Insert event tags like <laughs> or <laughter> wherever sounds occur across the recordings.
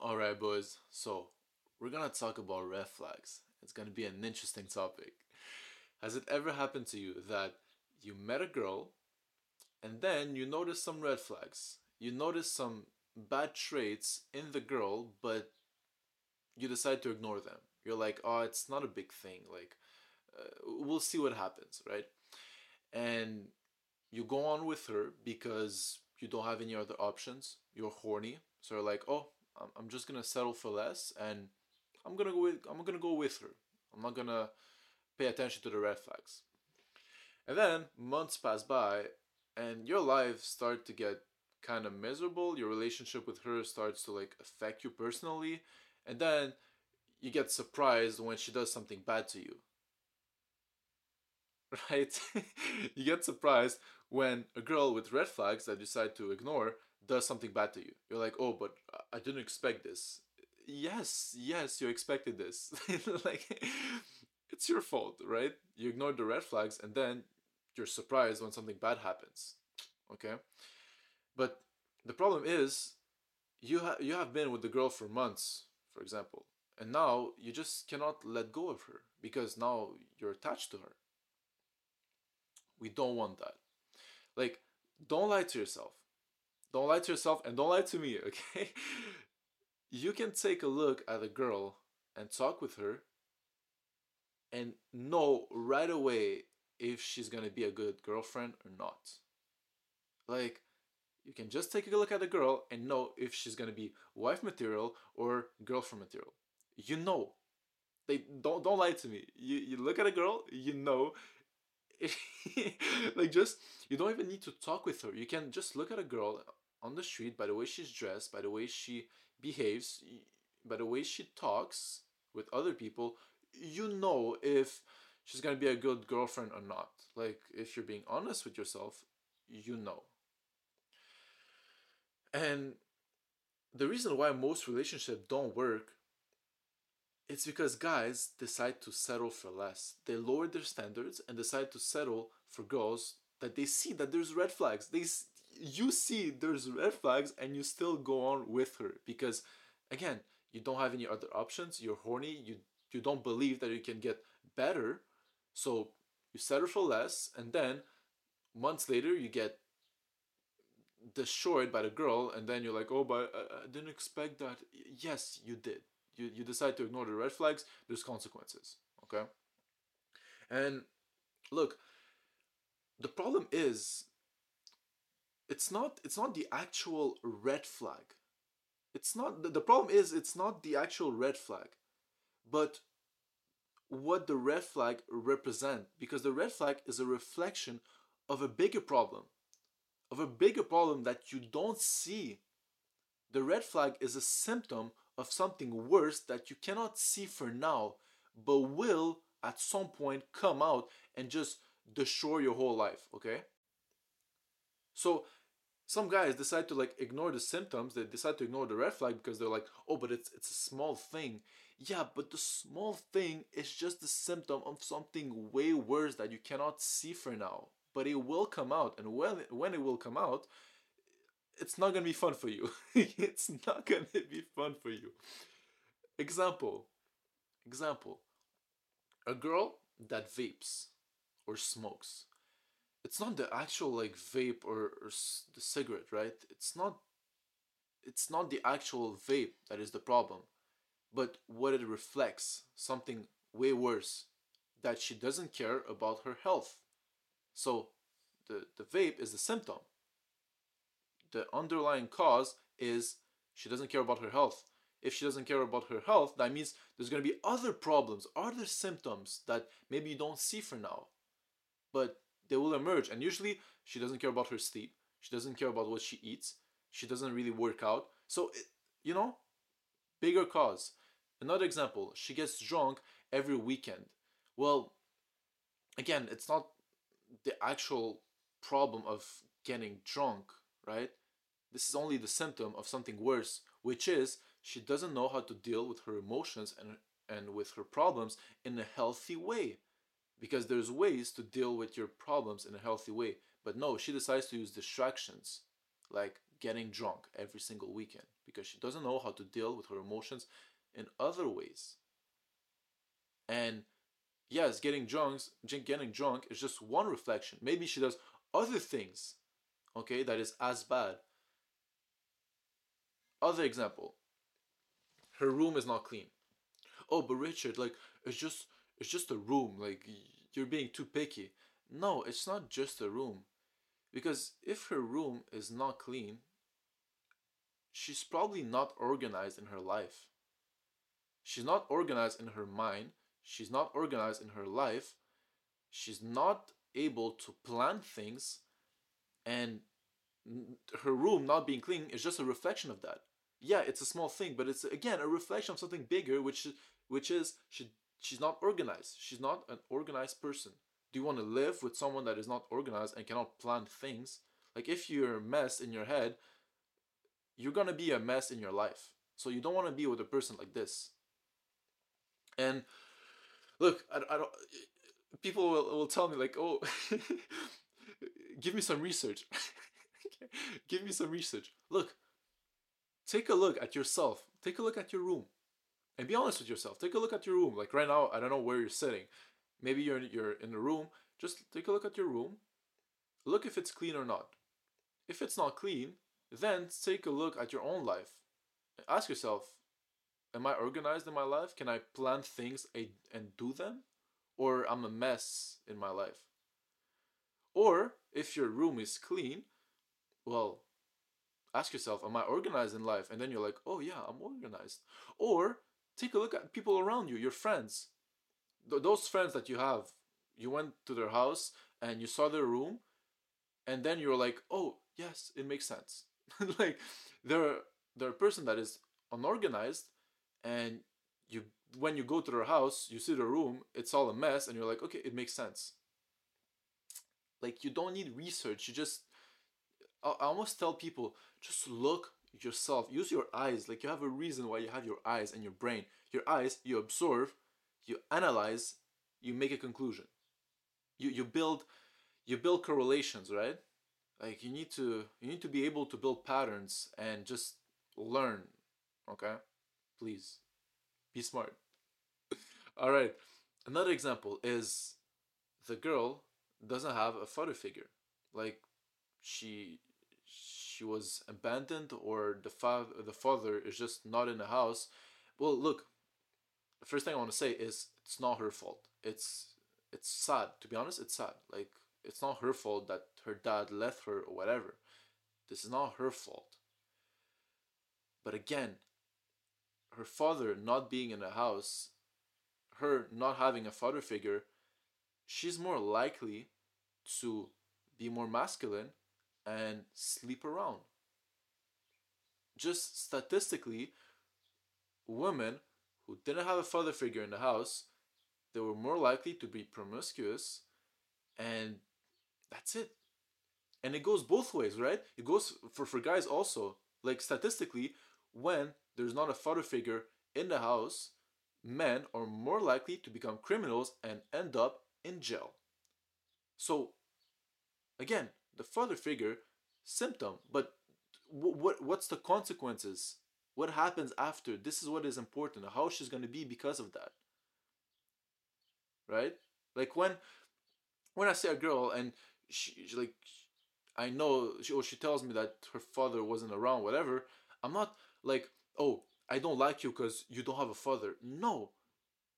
Alright, boys, so we're gonna talk about red flags. It's gonna be an interesting topic. Has it ever happened to you that you met a girl and then you notice some red flags? You notice some bad traits in the girl, but you decide to ignore them. You're like, oh, it's not a big thing. Like, uh, we'll see what happens, right? And you go on with her because you don't have any other options. You're horny, so you're like, oh, I'm, just gonna settle for less, and I'm gonna go with I'm gonna go with her. I'm not gonna pay attention to the red flags. And then months pass by, and your life start to get kind of miserable. Your relationship with her starts to like affect you personally, and then you get surprised when she does something bad to you. <laughs> Right? <laughs> you get surprised when a girl with red flags that you decide to ignore does something bad to you. You're like, oh, but I didn't expect this. Yes, yes, you expected this. <laughs> like, it's your fault, right? You ignored the red flags and then you're surprised when something bad happens. Okay? But the problem is, you, ha- you have been with the girl for months, for example, and now you just cannot let go of her because now you're attached to her. We don't want that. Like, don't lie to yourself. Don't lie to yourself and don't lie to me, <laughs> okay? You can take a look at a girl and talk with her and know right away if she's gonna be a good girlfriend or not. Like, you can just take a look at a girl and know if she's gonna be wife material or girlfriend material. You know. They don't don't lie to me. You you look at a girl, you know. <laughs> like just you don't even need to talk with her. You can just look at a girl on the street by the way she's dressed, by the way she behaves, by the way she talks with other people. You know if she's gonna be a good girlfriend or not. Like if you're being honest with yourself, you know. And the reason why most relationships don't work it's because guys decide to settle for less. They lower their standards and decide to settle for girls that they see that there's red flags. They you see there's red flags and you still go on with her because again, you don't have any other options. You're horny. You you don't believe that you can get better. So you settle for less and then months later you get destroyed by the girl and then you're like, "Oh, but I, I didn't expect that." Yes, you did you, you decide to ignore the red flags, there's consequences. Okay? And look, the problem is it's not it's not the actual red flag. It's not the, the problem is it's not the actual red flag, but what the red flag represent because the red flag is a reflection of a bigger problem of a bigger problem that you don't see the red flag is a symptom of something worse that you cannot see for now, but will at some point come out and just destroy your whole life, okay? So some guys decide to like ignore the symptoms, they decide to ignore the red flag because they're like, oh, but it's it's a small thing. Yeah, but the small thing is just the symptom of something way worse that you cannot see for now. But it will come out, and when when it will come out, it's not gonna be fun for you. <laughs> it's not gonna be fun for you. Example. Example. A girl that vapes or smokes. It's not the actual like vape or, or the cigarette, right? It's not. It's not the actual vape that is the problem, but what it reflects. Something way worse, that she doesn't care about her health. So, the the vape is the symptom the underlying cause is she doesn't care about her health. If she doesn't care about her health, that means there's going to be other problems, other symptoms that maybe you don't see for now, but they will emerge. And usually, she doesn't care about her sleep. She doesn't care about what she eats. She doesn't really work out. So, you know, bigger cause. Another example, she gets drunk every weekend. Well, again, it's not the actual problem of getting drunk, right? This is only the symptom of something worse, which is she doesn't know how to deal with her emotions and, and with her problems in a healthy way. Because there's ways to deal with your problems in a healthy way. But no, she decides to use distractions like getting drunk every single weekend because she doesn't know how to deal with her emotions in other ways. And yes, getting drunk, getting drunk is just one reflection. Maybe she does other things, okay, that is as bad. Other example, her room is not clean. Oh, but Richard, like it's just it's just a room. Like you're being too picky. No, it's not just a room. Because if her room is not clean, she's probably not organized in her life. She's not organized in her mind. She's not organized in her life. She's not able to plan things. And her room not being clean is just a reflection of that. Yeah, it's a small thing, but it's again a reflection of something bigger, which which is she she's not organized. She's not an organized person. Do you want to live with someone that is not organized and cannot plan things? Like if you're a mess in your head, you're gonna be a mess in your life. So you don't want to be with a person like this. And look, I, I don't. People will, will tell me like, oh, <laughs> give me some research. <laughs> give me some research. Look, take a look at yourself. Take a look at your room, and be honest with yourself. Take a look at your room. Like right now, I don't know where you're sitting. Maybe you're you're in a room. Just take a look at your room. Look if it's clean or not. If it's not clean, then take a look at your own life. Ask yourself, am I organized in my life? Can I plan things and do them? Or I'm a mess in my life? Or if your room is clean, well, ask yourself, am I organized in life? And then you're like, oh yeah, I'm organized. Or take a look at people around you, your friends th- those friends that you have, you went to their house and you saw their room, and then you're like, oh yes, it makes sense. <laughs> like they're they're a person that is unorganized, and you when you go to their house, you see their room, it's all a mess, and you're like, okay, it makes sense. Like you don't need research. You just I, almost tell people just look yourself. Use your eyes. Like you have a reason why you have your eyes and your brain. Your eyes, you observe you analyze, you make a conclusion. You you build you build correlations, right? Like you need to you need to be able to build patterns and just learn. Okay? Please. Be smart. <laughs> All right. Another example is the girl doesn't have a father figure. Like she she was abandoned or the father the father is just not in the house. Well, look, the first thing I want to say is it's not her fault. It's it's sad to be honest. It's sad. Like it's not her fault that her dad left her or whatever. This is not her fault. But again, her father not being in the house, her not having a father figure, she's more likely to be more masculine and sleep around. Just statistically, women who didn't have a father figure in the house, they were more likely to be promiscuous, and that's it. And it goes both ways, right? It goes for, for guys also. Like statistically, when there's not a father figure in the house, men are more likely to become criminals and end up in jail. So, again, the father figure symptom, but what what's the consequences? What happens after? This is what is important. How she's going to be because of that? Right? Like when when i see a girl and she, she like i know she or she tells me that her father wasn't around whatever i'm not like oh i don't like you because you don't have a father. No.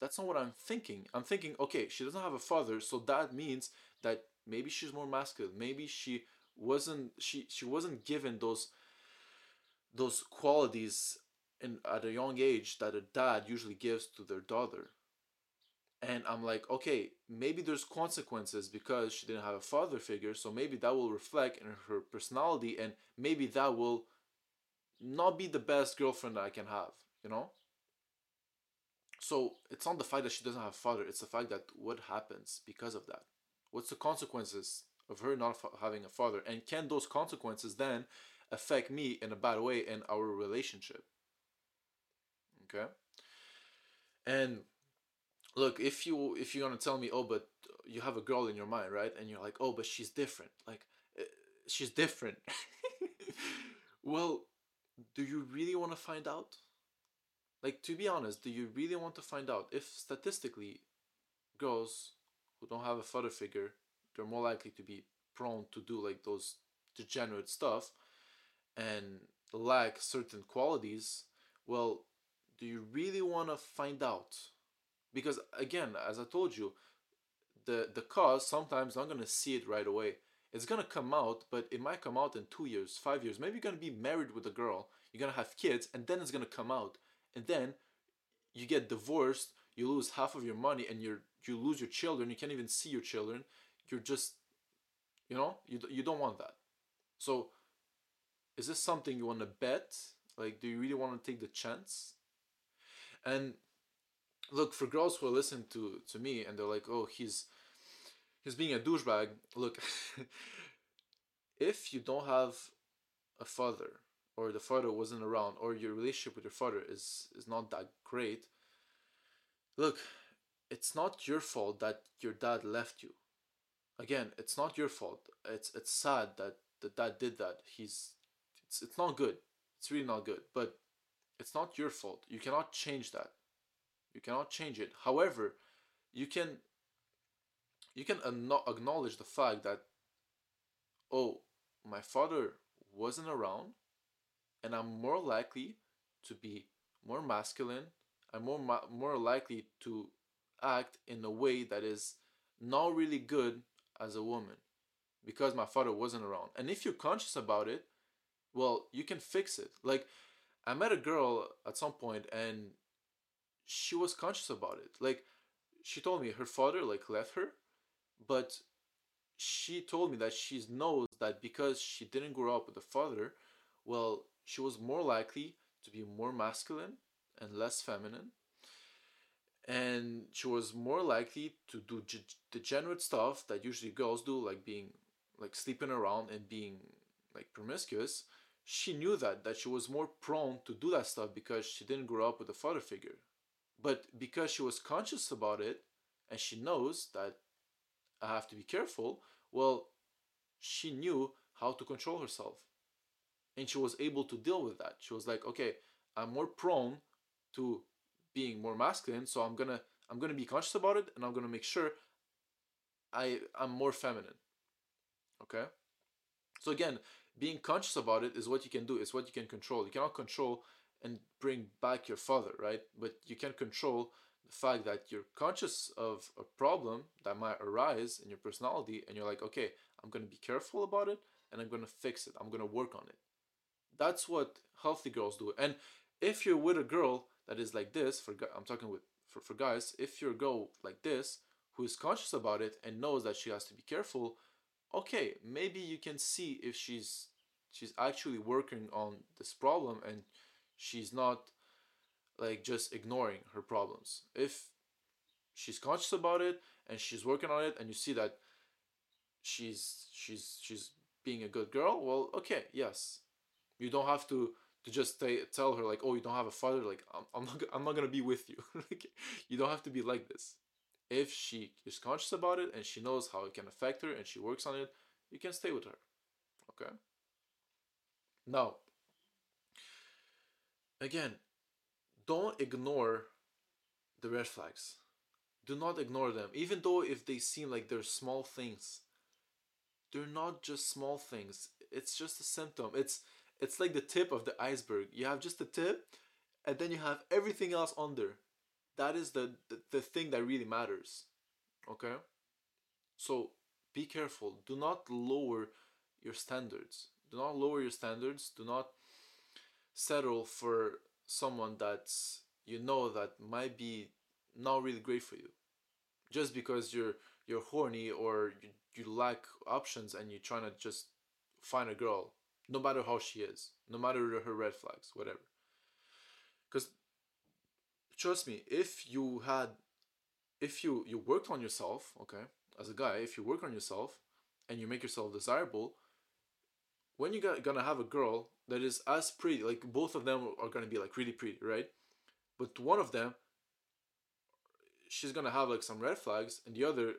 That's not what i'm thinking. I'm thinking okay she doesn't have a father so that means that maybe she's more masculine. Maybe she wasn't she she wasn't given those those qualities in at a young age that a dad usually gives to their daughter. And i'm like okay maybe there's consequences because she didn't have a father figure so maybe that will reflect in her personality and maybe that will not be the best girlfriend that i can have you know? So it's not the fact that she doesn't have a father it's the fact that what happens because of that what's the consequences of her not having a father and can those consequences then affect me in a bad way in our relationship. Okay? And look, if you if you're gonna tell me, oh, but you have a girl in your mind, right? And you're like, oh, but she's different. Like, uh, she's different. <laughs> Well, do you really want to find out? Like, to be honest, do you really want to find out if statistically girls who don't have a father figure, they're more likely to be prone to do like those degenerate stuff and lack certain qualities? Well, do you really want to find out? Because again, as I told you, the the cause sometimes not gonna see it right away. It's gonna come out, but it might come out in two years, five years. Maybe you're gonna be married with a girl, you're gonna have kids, and then it's gonna come out, and then you get divorced, you lose half of your money, and you you lose your children. You can't even see your children. You're just, you know, you you don't want that. So, is this something you want to bet? Like, do you really want to take the chance? And look for girls who listen to to me and they're like, oh, he's he's being a douchebag. Look, <laughs> if you don't have a father or the father wasn't around or your relationship with your father is is not that great, look, it's not your fault that your dad left you. Again, it's not your fault. It's it's sad that the dad did that. He's it's it's not good. It's really not good. But it's not your fault. You cannot change that. You cannot change it. However, you can you can acknowledge the fact that oh, my father wasn't around and I'm more likely to be more masculine. I'm more more likely to act in a way that is not really good as a woman because my father wasn't around. And if you're conscious about it, well, you can fix it. Like I met a girl at some point and she was conscious about it. Like she told me her father like left her, but she told me that she knows that because she didn't grow up with a father, well, she was more likely to be more masculine and less feminine. And she was more likely to do g- degenerate stuff that usually girls do, like being like sleeping around and being like promiscuous. She knew that that she was more prone to do that stuff because she didn't grow up with a father figure. But because she was conscious about it and she knows that I have to be careful, well, she knew how to control herself. And she was able to deal with that. She was like, okay, I'm more prone to being more masculine, so I'm gonna I'm gonna be conscious about it and I'm gonna make sure I I'm more feminine. Okay? So again, being conscious about it is what you can do, it's what you can control. You cannot control and bring back your father, right? But you can control the fact that you're conscious of a problem that might arise in your personality and you're like, okay, I'm going to be careful about it and I'm going to fix it. I'm going to work on it. That's what healthy girls do. And if you're with a girl that is like this, for I'm talking with for, for guys, if you're a girl like this who is conscious about it and knows that she has to be careful, okay, maybe you can see if she's she's actually working on this problem and she's not like just ignoring her problems. If she's conscious about it and she's working on it and you see that she's she's she's being a good girl, well, okay, yes. You don't have to to just say, tell her like, "Oh, you don't have a father." Like, I'm, I'm not I'm not to be with you. <laughs> like, you don't have to be like this. If she is conscious about it and she knows how it can affect her and she works on it, you can stay with her. Okay? Now, again, don't ignore the red flags. Do not ignore them, even though if they seem like they're small things. They're not just small things. It's just a symptom. It's it's like the tip of the iceberg. You have just the tip, and then you have everything else under. That is the, the, the thing that really matters. Okay? So be careful. Do not lower your standards. Do not lower your standards. Do not settle for someone that's you know that might be not really great for you just because you're you're horny or you, you lack options and you're trying to just find a girl no matter how she is no matter her red flags whatever because trust me if you had if you you worked on yourself okay as a guy if you work on yourself and you make yourself desirable when you're gonna have a girl that is as pretty, like both of them are gonna be like really pretty, right? But one of them, she's gonna have like some red flags, and the other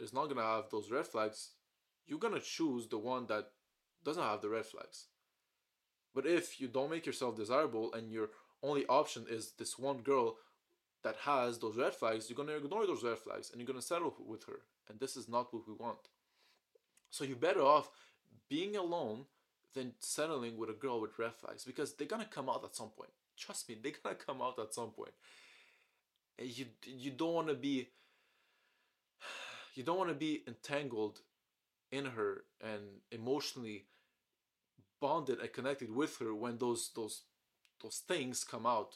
is not gonna have those red flags. You're gonna choose the one that doesn't have the red flags. But if you don't make yourself desirable and your only option is this one girl that has those red flags, you're gonna ignore those red flags and you're gonna settle with her. And this is not what we want. So you're better off being alone than settling with a girl with red flags because they're gonna come out at some point. Trust me, they're gonna come out at some point. And you you don't wanna be <sighs> you don't wanna be entangled in her and emotionally bonded and connected with her when those those those things come out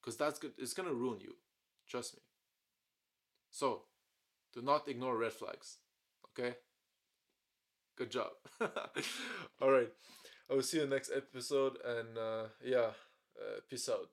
because that's good it's gonna ruin you. Trust me. So do not ignore red flags okay? Good job. <laughs> All right. I will see you next episode and uh, yeah uh, peace out